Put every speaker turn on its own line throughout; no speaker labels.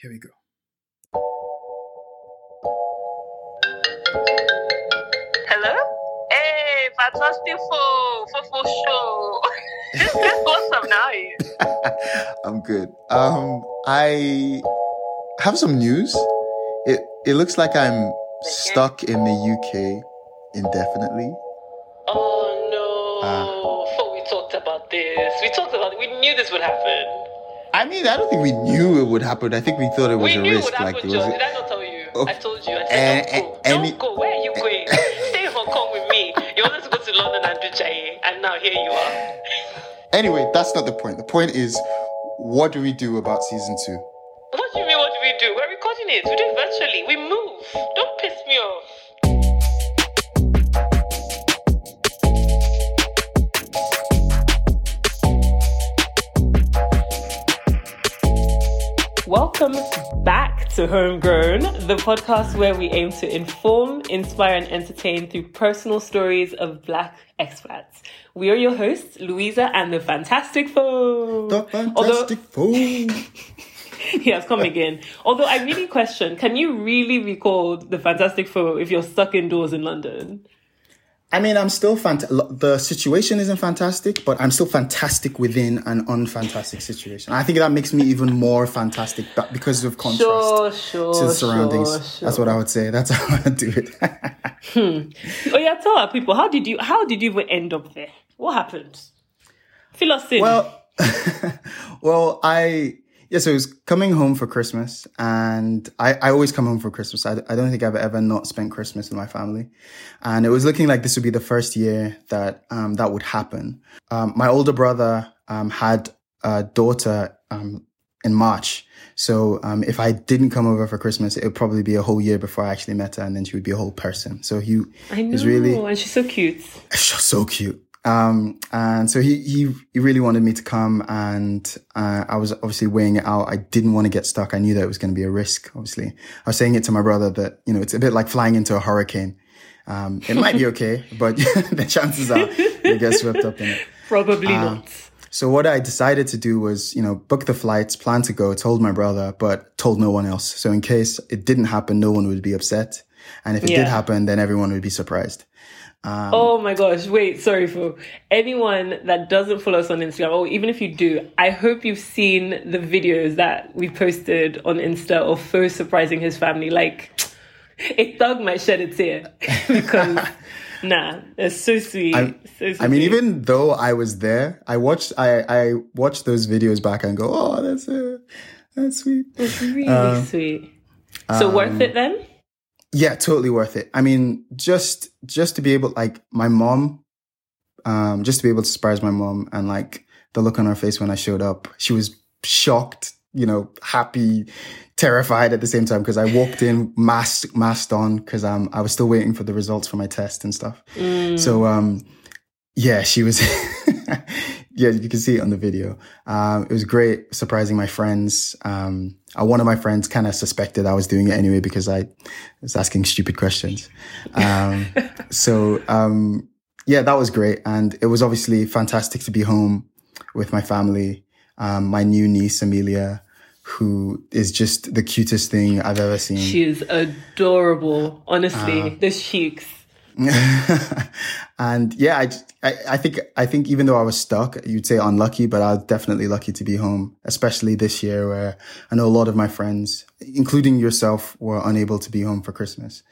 Here we go.
Hello? Hey, fantastic for for for show. What's up now?
I'm good. Um, I have some news. It it looks like I'm stuck in the UK indefinitely.
Oh no!
Ah.
Before we talked about this, we talked about it. We knew this would happen.
I mean, I don't think we knew it would happen. I think we thought it was
we
a risk.
it would happen,
it was.
Did I not tell you?
Oh.
I told you. I said, don't go.
any-
don't go. Where are you going? Stay in Hong Kong with me. You wanted to go to London and do Jay, and now here you are.
Anyway, that's not the point. The point is, what do we do about season two?
What do you mean? What do we do? We're recording it. We do it virtually. We move. Don't piss me off. Welcome back to Homegrown, the podcast where we aim to inform, inspire, and entertain through personal stories of Black expats. We are your hosts, Louisa and the Fantastic Foe.
The fantastic foe.
He has come again. Although I really question, can you really be called the Fantastic Foe if you're stuck indoors in London?
I mean, I'm still fant- The situation isn't fantastic, but I'm still fantastic within an unfantastic situation. I think that makes me even more fantastic because of contrast
Sure, sure,
to the surroundings.
sure.
That's what I would say. That's how I do it. Hmm.
Oh yeah, tell our people how did you how did you even end up there? What happened? Fill us in.
well, well, I yeah. So it was coming home for Christmas, and I, I always come home for Christmas. I, I don't think I've ever not spent Christmas with my family, and it was looking like this would be the first year that um that would happen. Um, my older brother um had a daughter um in March. So um, if I didn't come over for Christmas, it would probably be a whole year before I actually met her, and then she would be a whole person. So he
I know,
really
and she's so cute.
She's so cute. Um, and so he, he, he really wanted me to come and, uh, I was obviously weighing it out. I didn't want to get stuck. I knew that it was going to be a risk, obviously. I was saying it to my brother that, you know, it's a bit like flying into a hurricane. Um, it might be okay, but the chances are you get swept up in it.
Probably
Um,
not.
So what I decided to do was, you know, book the flights, plan to go, told my brother, but told no one else. So in case it didn't happen, no one would be upset. And if it
Yeah.
did happen, then everyone would be surprised.
Oh my gosh, wait, sorry for anyone that doesn't follow us on Instagram, or even if you do, I hope you've seen the videos that we posted on Insta of Fo surprising his family. Like, a thug might shed a tear because, nah, it's so sweet.
I-
so, so
I mean, even though I was there, I watched I I watched those videos back and go, oh, that's uh, that's sweet.
It's really
Um,
sweet. So worth it then?
Yeah, totally worth it. I mean, just just to be able, like, my mom, um, just to be able to surprise my mom and like the look on her face when I showed up, she was shocked, you know, happy, terrified at the same time because I walked in masked masked on because um I was still waiting for the results for my test and stuff. So um yeah, she was yeah, you can see it on the video. Um it was great surprising my friends. Um uh, one of my friends kind of suspected I was doing it anyway because I was asking stupid questions. Um so um yeah, that was great and it was obviously fantastic to be home with my family. Um my new niece Amelia who is just the cutest thing I've ever seen.
She is adorable, honestly.
Uh,
Those cheeks.
and yeah, I, I, I think, I think even though I was stuck, you'd say unlucky, but I was definitely lucky to be home, especially this year where I know a lot of my friends, including yourself, were unable to be home for Christmas.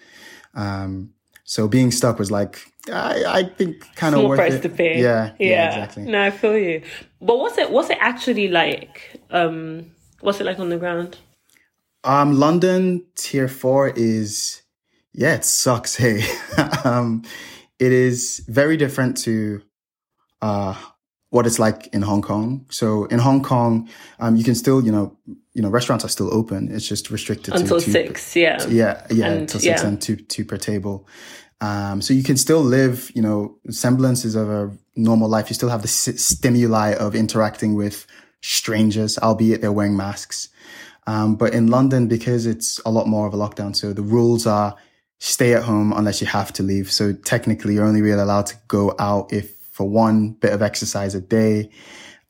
Um, so being stuck was like, I, I think kind of
Small
worth
price
it.
to pay.
Yeah, yeah, exactly.
No, I feel you. But what's it? What's it actually like? Um, what's it like on the ground?
Um, London tier four is, yeah, it sucks. Hey, um, it is very different to, uh, what it's like in Hong Kong. So in Hong Kong, um, you can still, you know, you know, restaurants are still open. It's just restricted
Until
to two-
six, yeah.
Yeah, yeah,
And-
until six
yeah.
and two, two per table. Um, so you can still live, you know, semblances of a normal life. You still have the s- stimuli of interacting with strangers, albeit they're wearing masks. Um, but in London, because it's a lot more of a lockdown, so the rules are stay at home unless you have to leave. So technically, you're only really allowed to go out if for one bit of exercise a day,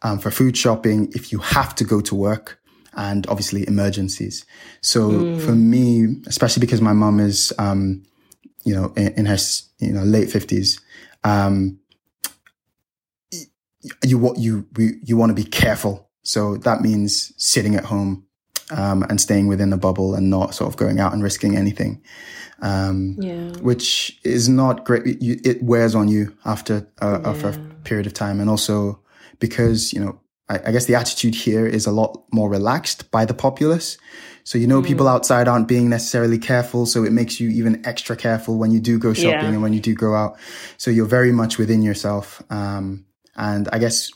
um, for food shopping, if you have to go to work, and obviously emergencies. So mm. for me, especially because my mom is, um, you know, in, in, her, you know, late fifties, um, you, what you, you want to be careful. So that means sitting at home, um, and staying within the bubble and not sort of going out and risking anything. Um, yeah. which is not great. It, wears on you after, uh, yeah. after a period of time. And also because, you know, I, I, guess the attitude here is a lot more relaxed by the populace. So, you know, mm. people outside aren't being necessarily careful. So it makes you even extra careful when you do go shopping yeah. and when you do go out. So you're very much within yourself. Um, and I guess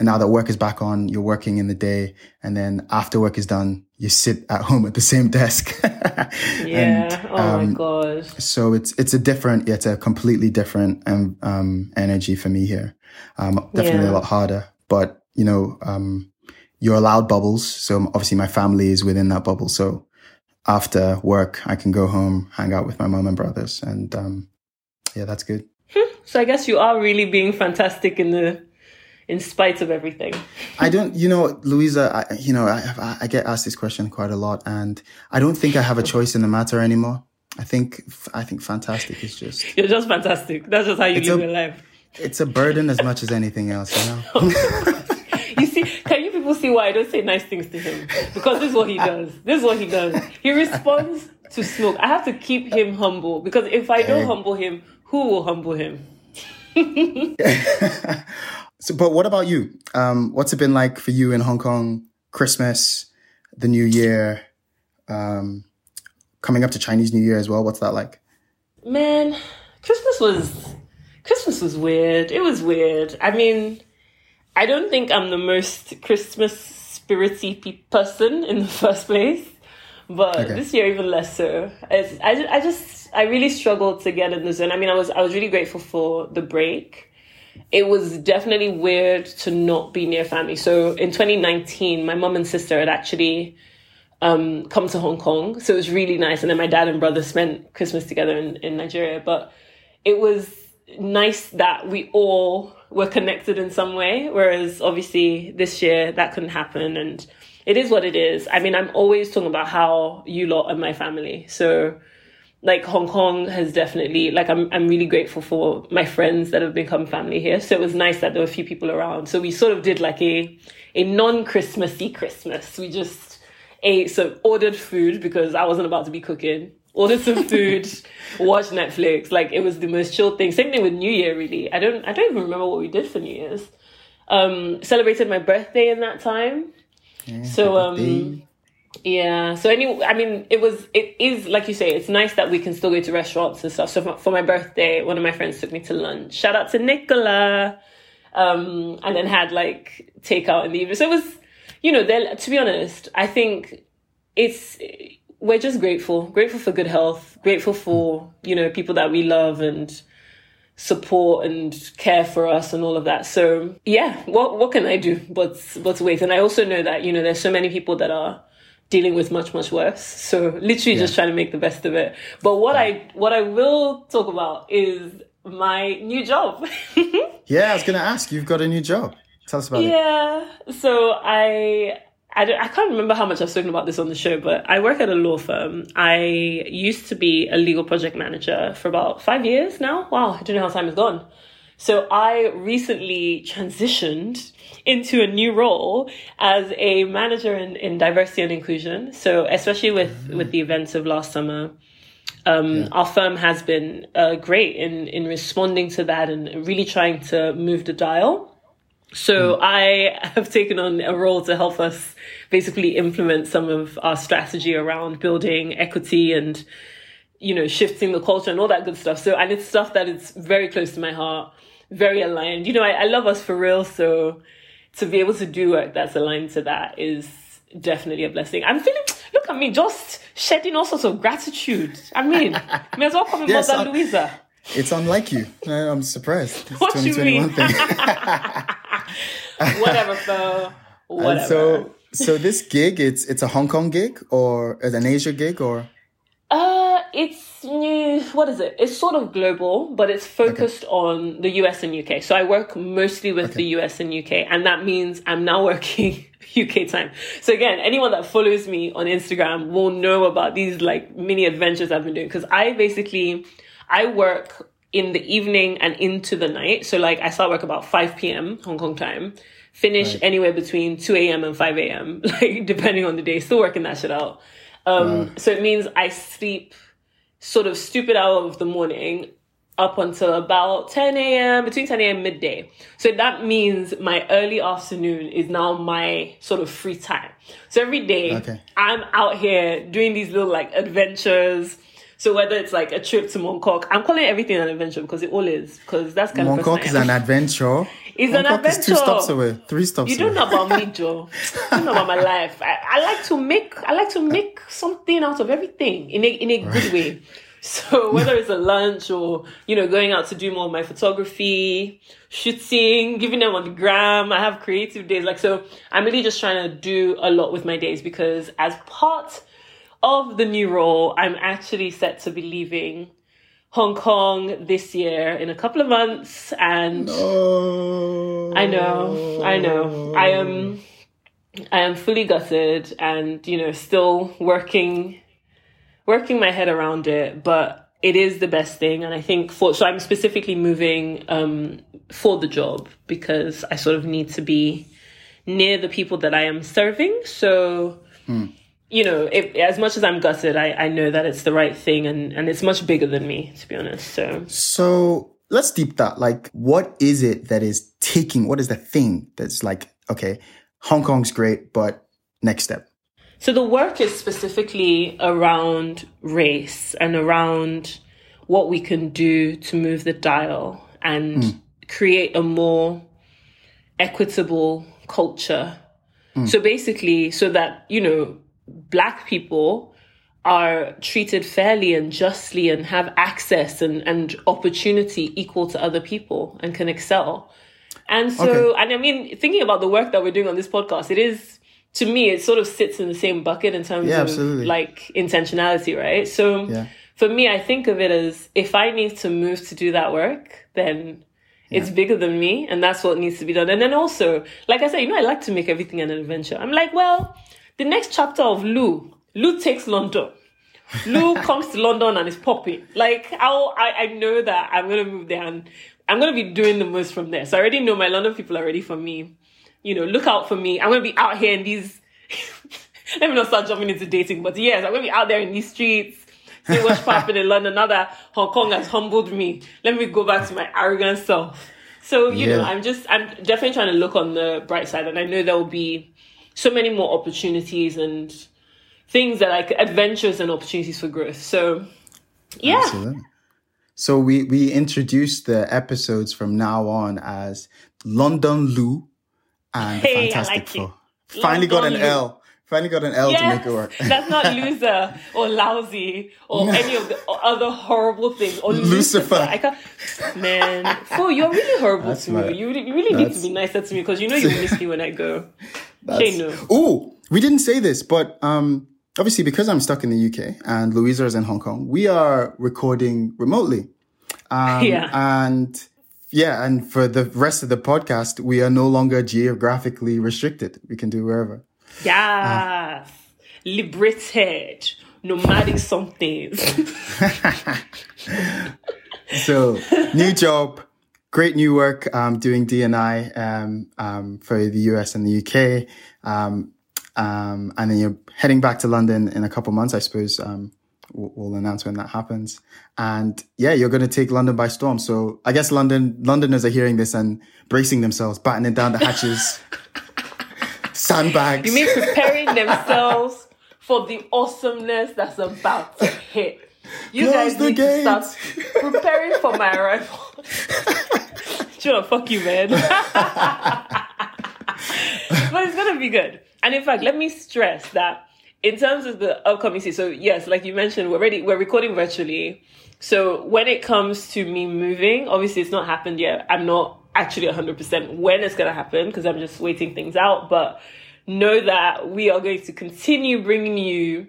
now that work is back on, you're working in the day and then after work is done, you sit at home at the same desk.
yeah. And, oh um, my god.
So it's it's a different, it's a completely different um, um energy for me here. Um, definitely yeah. a lot harder, but you know, um, you're allowed bubbles. So obviously my family is within that bubble. So after work, I can go home, hang out with my mom and brothers, and um, yeah, that's good.
Hmm. So I guess you are really being fantastic in the in spite of everything?
I don't, you know, Louisa, I, you know, I, I get asked this question quite a lot and I don't think I have a choice in the matter anymore. I think, I think fantastic is just.
You're just fantastic. That's just how you live a, your life.
It's a burden as much as anything else, you know?
you see, can you people see why I don't say nice things to him? Because this is what he does. This is what he does. He responds to smoke. I have to keep him humble because if I don't humble him, who will humble him?
So, but what about you? Um, what's it been like for you in Hong Kong? Christmas, the New Year, um, coming up to Chinese New Year as well. What's that like?
Man, Christmas was Christmas was weird. It was weird. I mean, I don't think I'm the most Christmas spirity pe- person in the first place, but okay. this year even less so. I, I just I really struggled to get in the zone. I mean, I was I was really grateful for the break it was definitely weird to not be near family. So in 2019, my mom and sister had actually um, come to Hong Kong. So it was really nice. And then my dad and brother spent Christmas together in, in Nigeria. But it was nice that we all were connected in some way. Whereas obviously this year that couldn't happen. And it is what it is. I mean, I'm always talking about how you lot are my family. So like Hong Kong has definitely like I'm I'm really grateful for my friends that have become family here. So it was nice that there were a few people around. So we sort of did like a a non-Christmassy Christmas. We just ate so ordered food because I wasn't about to be cooking. Ordered some food, watched Netflix. Like it was the most chill thing. Same thing with New Year really. I don't I don't even remember what we did for New Year's. Um celebrated my birthday in that time. Yeah, so um yeah. So any, I mean, it was, it is like you say, it's nice that we can still go to restaurants and stuff. So for, for my birthday, one of my friends took me to lunch. Shout out to Nicola. Um, and then had like takeout in the evening. So it was, you know, then to be honest, I think it's, we're just grateful, grateful for good health, grateful for, you know, people that we love and, support and care for us and all of that. So yeah, what what can I do but but wait? And I also know that you know there's so many people that are dealing with much much worse so literally yeah. just trying to make the best of it but what yeah. i what i will talk about is my new job
yeah i was gonna ask you've got a new job tell us about
yeah. it yeah so i I, I can't remember how much I've spoken about this on the show, but I work at a law firm. I used to be a legal project manager for about five years now. Wow, I don't know how time has gone. So I recently transitioned into a new role as a manager in, in diversity and inclusion. So especially with, mm-hmm. with the events of last summer, um, yeah. our firm has been uh, great in, in responding to that and really trying to move the dial. So mm. I have taken on a role to help us basically implement some of our strategy around building equity and you know shifting the culture and all that good stuff. So and it's stuff that is very close to my heart, very aligned. You know, I, I love us for real. So to be able to do work that's aligned to that is definitely a blessing. I'm feeling, look at me, just shedding all sorts of gratitude. I mean, may as well call me yes, Mother Louisa.
It's unlike you. I'm surprised. It's what 2021 thing.
Whatever, Phil. Whatever.
And so, so this gig, it's it's a Hong Kong gig or an Asia gig or?
Uh, it's mm, what is it? It's sort of global, but it's focused on the US and UK. So I work mostly with the US and UK, and that means I'm now working UK time. So again, anyone that follows me on Instagram will know about these like mini adventures I've been doing because I basically I work in the evening and into the night. So like I start work about 5 p.m. Hong Kong time, finish
Right.
anywhere between 2 a.m. and 5 a.m. like depending on the day. Still working that shit out. Um, so it means I sleep sort of stupid hour of the morning up until about 10 a.m. between 10 a.m. midday. So that means my early afternoon is now my sort of free time. So every day
Okay.
I'm out here doing these little like adventures. So whether it's like a trip to Mongkok, I'm calling everything an adventure because it all is. Because that's kind of
Mongkok is an adventure.
It's an
Mongkok is two
adventure.
stops away, three stops
You
away.
don't know about me, Joe. You don't know about my life. I, I like to make I like to make something out of everything in a in a good way. So whether it's a lunch or you know going out to do more of my photography, shooting, giving them on the gram, I have creative days. Like so, I'm really just trying to do a lot with my days because as part of the new role, I'm actually set to be leaving Hong Kong this year in a couple of months, and
Oh.
I know, I know. I am I am fully gutted and, you know, still working working my head around it, but it is the best thing and I think for so I'm specifically moving um for the job because I sort of need to be near the people that I am serving. So you know, if, as much as I'm gutted, I, I know that it's the right thing and, and it's much bigger than me, to be honest. So
So let's deep that. Like, what is it that is taking? What is the thing that's like? Okay, Hong Kong's great, but next step.
So the work is specifically around race and around what we can do to move the dial and hmm. create a more equitable culture. Hmm. So basically, so that, you know, black people are treated fairly and justly and have access and, and opportunity equal to other people and can excel. And so, and I mean, thinking about the work that we're doing on this podcast, it is, to me, it sort of sits in the same bucket in terms
Yeah,
of
absolutely.
like intentionality, right? So
Yeah.
for me, I think of it as if I need to move to do that work, then it's bigger than me and that's what needs to be done. And then also, like I said, you know, I like to make everything an adventure. I'm like, well, the next chapter of Lou, Lou takes London. Lou comes to London and is popping. Like I'll, I, I know that I'm gonna move there and I'm gonna be doing the most from there. So I already know my London people are ready for me. You know, look out for me. I'm gonna be out here in these. Let me not start jumping into dating, but yes, I'm gonna be out there in these streets. See what's popping in London. Now that Hong Kong has humbled me, let me go back to my arrogant self. So you know, I'm just, I'm definitely trying to look on the bright side, and I know there will be so many more opportunities and things that like adventures and opportunities for growth. So yeah,
Absolutely. So we we introduced the episodes from now on as London Lou and
Hey,
Fantastic
like it.
Four. Finally got an
Lou.
L. Finally got an L to make it work.
that's not loser or lousy or any of the other horrible things or
Lucifer.
Lucifer. I can't, man. Phil, you're really horrible
That's
to
my-
me. You really, you really need to be nicer to me because you know you miss me when I go.
That's-
Say no.
Ooh, we didn't say this, but um, obviously because I'm stuck in the UK and Louisa is in Hong Kong, we are recording remotely. Um,
Yeah.
And yeah, and for the rest of the podcast, we are no longer geographically restricted. We can do wherever.
Yes. Liberated. Nomadic something.
So new job, great new work. Um, doing DNI um, um, for the US and the UK, um, um, and then you're heading back to London in a couple months, I suppose. Um, we'll, we'll announce when that happens. And yeah, you're going to take London by storm. So I guess London Londoners are hearing this and bracing themselves, battening down the hatches, sandbags.
You mean preparing themselves for the awesomeness that's about to hit. You
Close
guys
the
need to start preparing for my arrival. sure, fuck you, man. but it's gonna be good. And in fact, let me stress that in terms of the upcoming season, so yes, like you mentioned, we're ready, we're recording virtually. So when it comes to me moving, obviously it's not happened yet. I'm not actually 100% when it's going to happen because I'm just waiting things out. But know that we are going to continue bringing you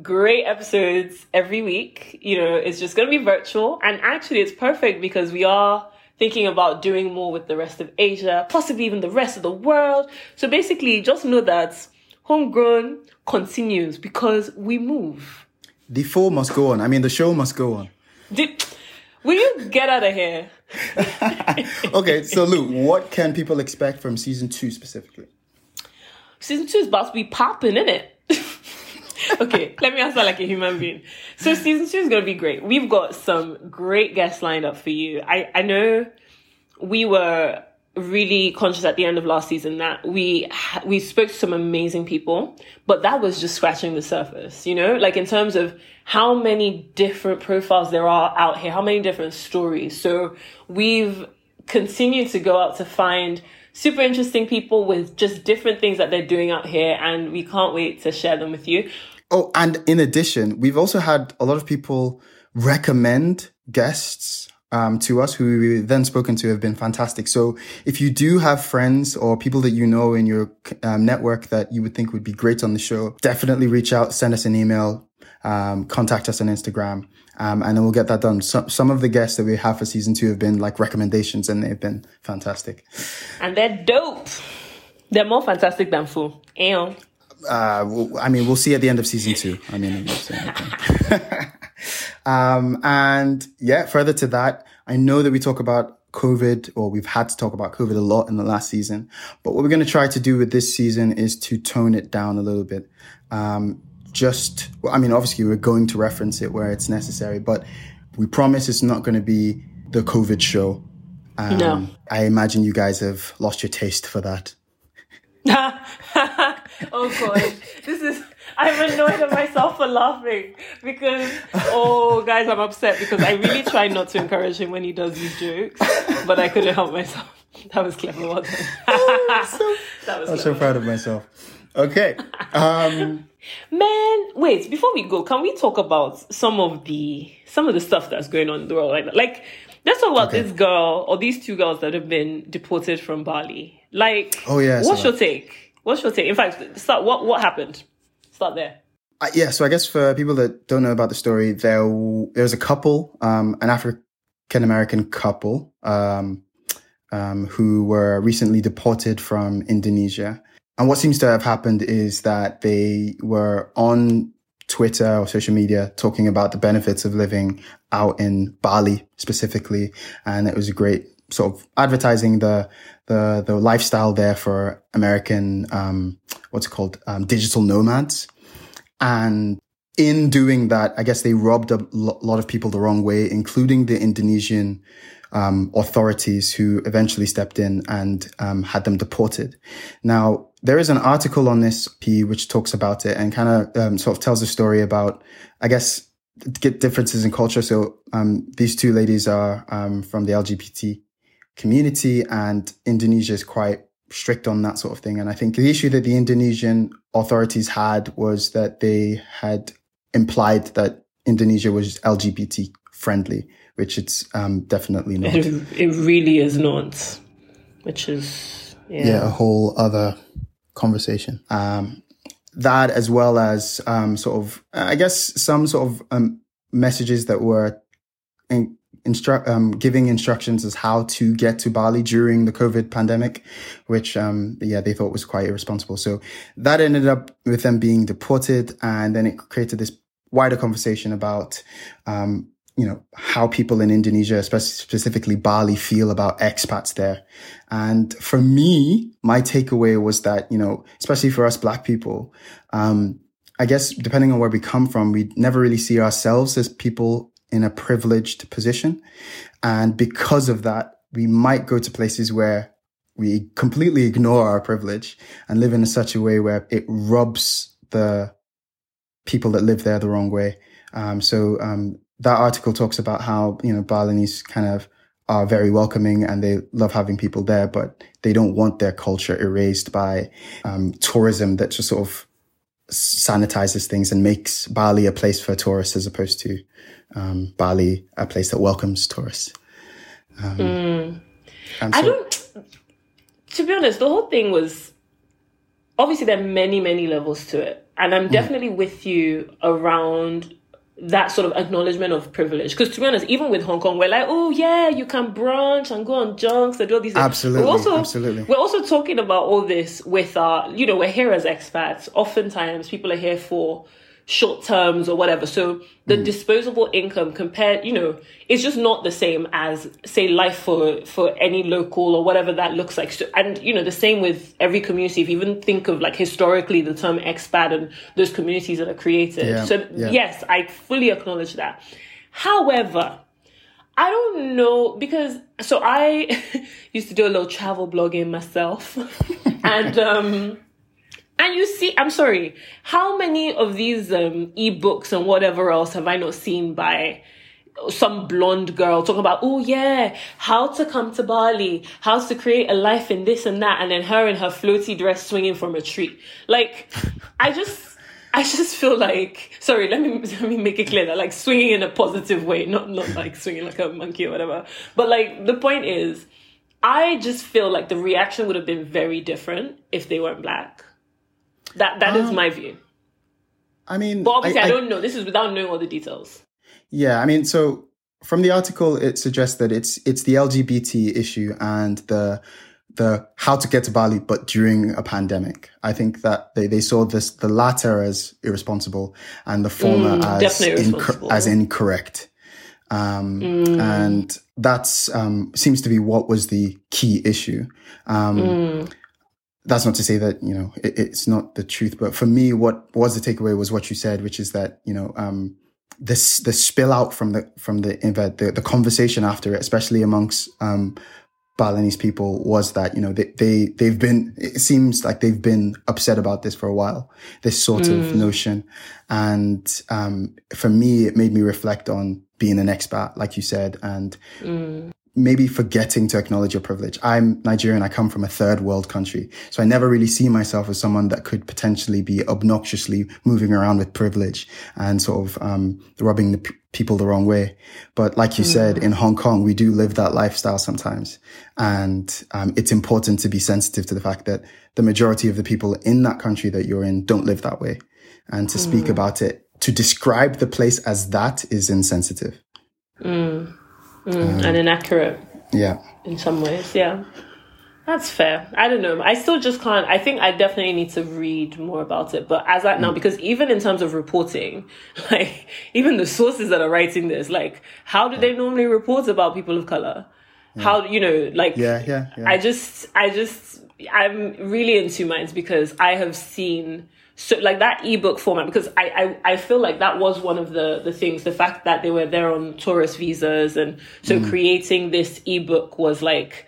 great episodes every week. You know, it's just going to be virtual. And actually, it's perfect because we are thinking about doing more with the rest of Asia, possibly even the rest of the world. So basically, just know that homegrown continues because we move.
The four must go on. I mean, the show must go on.
Did, will you get out of here?
okay, so Lou, what can people expect from season two specifically?
Season two is about to be popping, isn't it? okay, let me answer like a human being. So season two is going to be great. We've got some great guests lined up for you. I, I know we were really conscious at the end of last season that we we spoke to some amazing people but that was just scratching the surface you know like in terms of how many different profiles there are out here how many different stories so we've continued to go out to find super interesting people with just different things that they're doing out here and we can't wait to share them with you
Oh, and in addition, we've also had a lot of people recommend guests um, to us who we've then spoken to have been fantastic. So if you do have friends or people that you know in your um, network that you would think would be great on the show, definitely reach out, send us an email, um, contact us on Instagram, um, and then we'll get that done. So, some of the guests that we have for season two have been like recommendations and they've been fantastic.
And they're dope. They're more fantastic than Full. Ew
uh, I mean, we'll see at the end of season two. I mean, um, and yeah, further to that, I know that we talk about COVID or we've had to talk about COVID a lot in the last season, but what we're going to try to do with this season is to tone it down a little bit. Um, just, I mean, obviously we're going to reference it where it's necessary, but we promise it's not going to be the COVID show.
Um, no.
I imagine you guys have lost your taste for that.
oh god, this is. I'm annoyed at myself for laughing because oh guys, I'm upset because I really try not to encourage him when he does these jokes, but I couldn't help myself. That was clever, wasn't it?
oh, so, that was. I'm so proud of myself. Okay. Um,
Man, wait. Before we go, can we talk about some of the some of the stuff that's going on in the world? Like, like let's talk about okay. this girl or these two girls that have been deported from Bali. Like,
oh yeah,
what's your take? What's your take? In fact, start. What what happened? Start there.
Uh, yeah, so I guess for people that don't know about the story, there there's a couple, um, an African American couple, um, um, who were recently deported from Indonesia. And what seems to have happened is that they were on Twitter or social media talking about the benefits of living out in Bali specifically. And it was a great sort of advertising the the the lifestyle there for American um, what's it called um, digital nomads, and in doing that, I guess they rubbed a lot of people the wrong way, including the Indonesian um, authorities who eventually stepped in and um, had them deported. Now, there is an article on this P which talks about it and kind of um, sort of tells a story about, I guess, get differences in culture. So um, these two ladies are um, from the LGBT community and Indonesia is quite strict on that sort of thing. And I think the issue that the Indonesian authorities had was that they had implied that Indonesia was LGBT friendly, which it's um, definitely not.
It, it, really is not, which is, yeah.
yeah a whole other conversation. Um, that as well as um, sort of, I guess, some sort of um, messages that were in, instru- um, giving instructions as how to get to Bali during the COVID pandemic, which, um, yeah, they thought was quite irresponsible. So that ended up with them being deported. And then it created this wider conversation about, um, you know, how people in Indonesia, specifically Bali, feel about expats there. And for me, my takeaway was that, you know, especially for us black people, um, I guess depending on where we come from, we never really see ourselves as people in a privileged position. And because of that, we might go to places where we completely ignore our privilege and live in such a way where it rubs the people that live there the wrong way. Um, so um, that article talks about how you know Balinese kind of are very welcoming and they love having people there, but they don't want their culture erased by um, tourism that just sort of sanitizes things and makes Bali a place for tourists as opposed to um, Bali a place that welcomes tourists. Um,
mm. so, I don't. To be honest, the whole thing was obviously there are many many levels to it, and I'm definitely with you around that sort of acknowledgement of privilege. Because to be honest, even with Hong Kong, we're like, oh yeah, you can brunch and go on junks and do all these. things.
Absolutely,
We're also,
absolutely.
We're also talking about all this with our, you know, we're here as expats. Oftentimes, people are here for short terms or whatever. So the disposable income compared, you know, it's just not the same as say life for for any local or whatever that looks like. So, and you know, the same with every community. If you even think of like historically the term expat and those communities that are created.
Yeah,
so
yeah.
yes, I fully acknowledge that. However, I don't know because so I used to do a little travel blogging myself, and um, and you see, I'm sorry, how many of these um ebooks and whatever else have I not seen by some blonde girl talking about, oh yeah, how to come to Bali, how to create a life in this and that, and then her in her floaty dress swinging from a tree. Like, I just. I just feel like sorry. Let me let me make it clear that like swinging in a positive way, not not like swinging like a monkey or whatever. But like the point is, I just feel like the reaction would have been very different if they weren't black. That that is
Um,
my view.
I mean,
But obviously, I,
I-
don't know. This is without knowing all the details.
Yeah, I mean, so from the article, it suggests that it's it's the LGBT issue and the the how to get to Bali, but during a pandemic. I think that they, they saw this the latter as irresponsible and the former
Mm,
as
irresponsible.
as incorrect. Um,
Mm.
And that's um, seems to be what was the key issue. Um,
Mm.
That's not to say that you know it, it's not the truth but for me what was the takeaway was what you said which is that you know um this the spill out from the from the event the, the conversation after it especially amongst um Balinese people was that you know they, they they've been it seems like they've been upset about this for a while this sort of notion. And um for me it made me reflect on being an expat like you said and maybe forgetting to acknowledge your privilege. I'm Nigerian. I come from a third world country. So I never really see myself as someone that could potentially be obnoxiously moving around with privilege and sort of, um, rubbing the p- people the wrong way. But like you said, in Hong Kong, we do live that lifestyle sometimes. And, um, it's important to be sensitive to the fact that the majority of the people in that country that you're in don't live that way. And to speak about it, to describe the place as that is insensitive.
Mm, Mm, and um, inaccurate
Yeah.
in some ways. Yeah, that's fair. I don't know. I still just can't. I think I definitely need to read more about it. But as at now, mm. because even in terms of reporting, like even the sources that are writing this, like how do they mm. normally report about people of color? How you know, like
Yeah. Yeah. yeah.
I just, I just, I'm really in two minds because I have seen so like that ebook format because I, I I feel like that was one of the the things the fact that they were there on tourist visas and so
Mm.
creating this ebook was like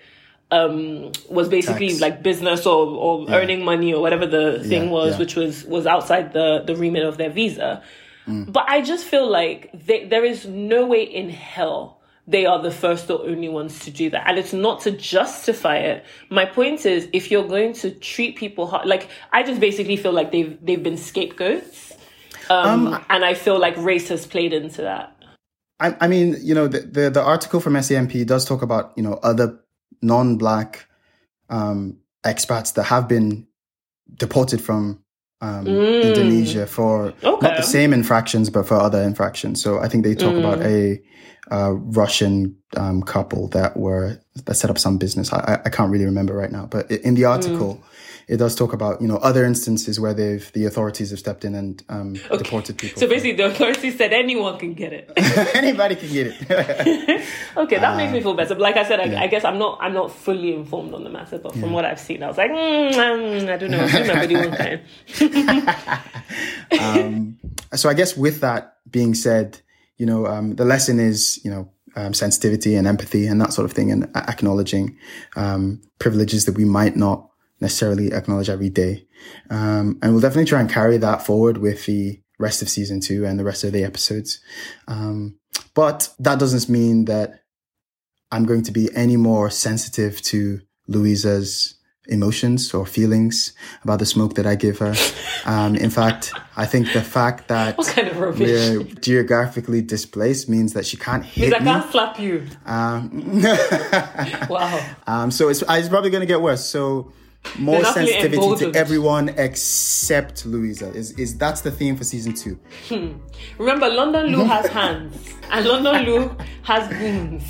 um was basically
Tax.
like business or or earning money or whatever the thing
Yeah,
was
yeah.
which was was outside the the remit of their visa but I just feel like they, there is no way in hell they are the first or only ones to do that. And it's not to justify it. My point is, if you're going to treat people hard, like, I just basically feel like they've, they've been scapegoats. Um, and I feel like race has played into that.
I, I mean, you know, the, the, the article from SCMP does talk about, you know, other non-black, um, expats that have been deported from, um, Indonesia for not the same infractions, but for other infractions. So I think they talk about a, uh, Russian, um, couple that were, that set up some business. I, I- I can't really remember right now, but in the article, it does talk about, you know, other instances where they've, the authorities have stepped in and, um, deported people.
So basically, the authorities said anyone can get it.
Anybody can get it.
okay, that makes me feel better. But like I said, I, I guess I'm not I'm not fully informed on the matter. But from what I've seen, I was like, mm, um, I don't know. Maybe one kind.
so I guess with that being said, you know, um, the lesson is, you know, um, sensitivity and empathy and that sort of thing and acknowledging, um, privileges that we might not necessarily acknowledge every day. Um, and we'll definitely try and carry that forward with the rest of season two and the rest of the episodes. Um, but that doesn't mean that I'm going to be any more sensitive to Louisa's emotions or feelings about the smoke that I give her. Um, in fact, I think the fact that
kind of
we're geographically displaced means that she can't hit
I
me.
can't slap you.
Um,
Wow.
um, so it's, it's probably going to get worse. So more
They're not feeling
sensitivity to everyone except Louisa. Is is that's the theme for season two?
Remember, London Lou has hands, and London Lou has wounds.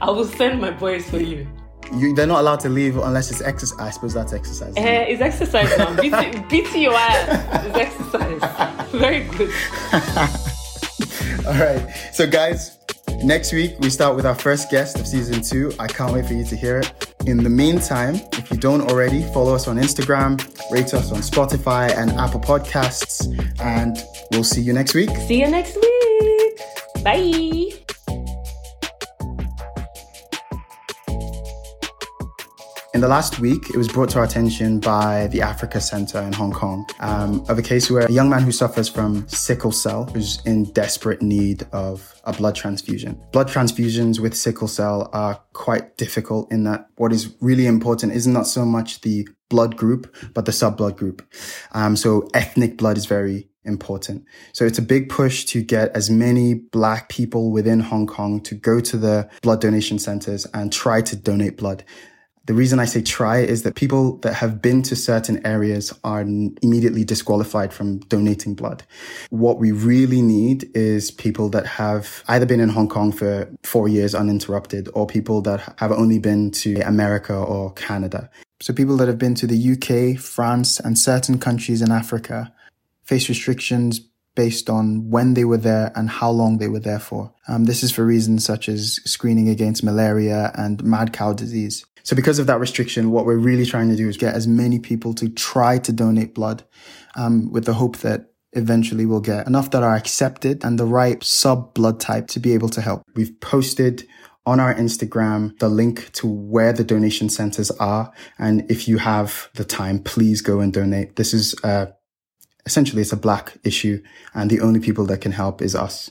I will send my boys for you.
You, they're not allowed to leave unless it's exercise. I suppose that's exercise. it?
Eh, it's exercise now. Beating your ass is exercise. Very good.
All right. So, guys, next week we start with our first guest of season two. I can't wait for you to hear it. In the meantime, if you don't already, follow us on Instagram, rate us on Spotify and Apple Podcasts, and we'll see you next week.
See you next week. Bye.
The last week, it was brought to our attention by the Africa Center in Hong Kong um, of a case where a young man who suffers from sickle cell is in desperate need of a blood transfusion. Blood transfusions with sickle cell are quite difficult in that what is really important is not so much the blood group, but the sub blood group. Um, so ethnic blood is very important. So it's a big push to get as many black people within Hong Kong to go to the blood donation centers and try to donate blood. The reason I say try is that people that have been to certain areas are immediately disqualified from donating blood. What we really need is people that have either been in Hong Kong for four years uninterrupted or people that have only been to America or Canada. So people that have been to the UK, France, and certain countries in Africa face restrictions based on when they were there and how long they were there for. Um, this is for reasons such as screening against malaria and mad cow disease. So because of that restriction, what we're really trying to do is get as many people to try to donate blood um, with the hope that eventually we'll get enough that are accepted and the right sub blood type to be able to help. We've posted on our Instagram the link to where the donation centers are. And if you have the time, please go and donate. This is uh, essentially it's a black issue and the only people that can help is us.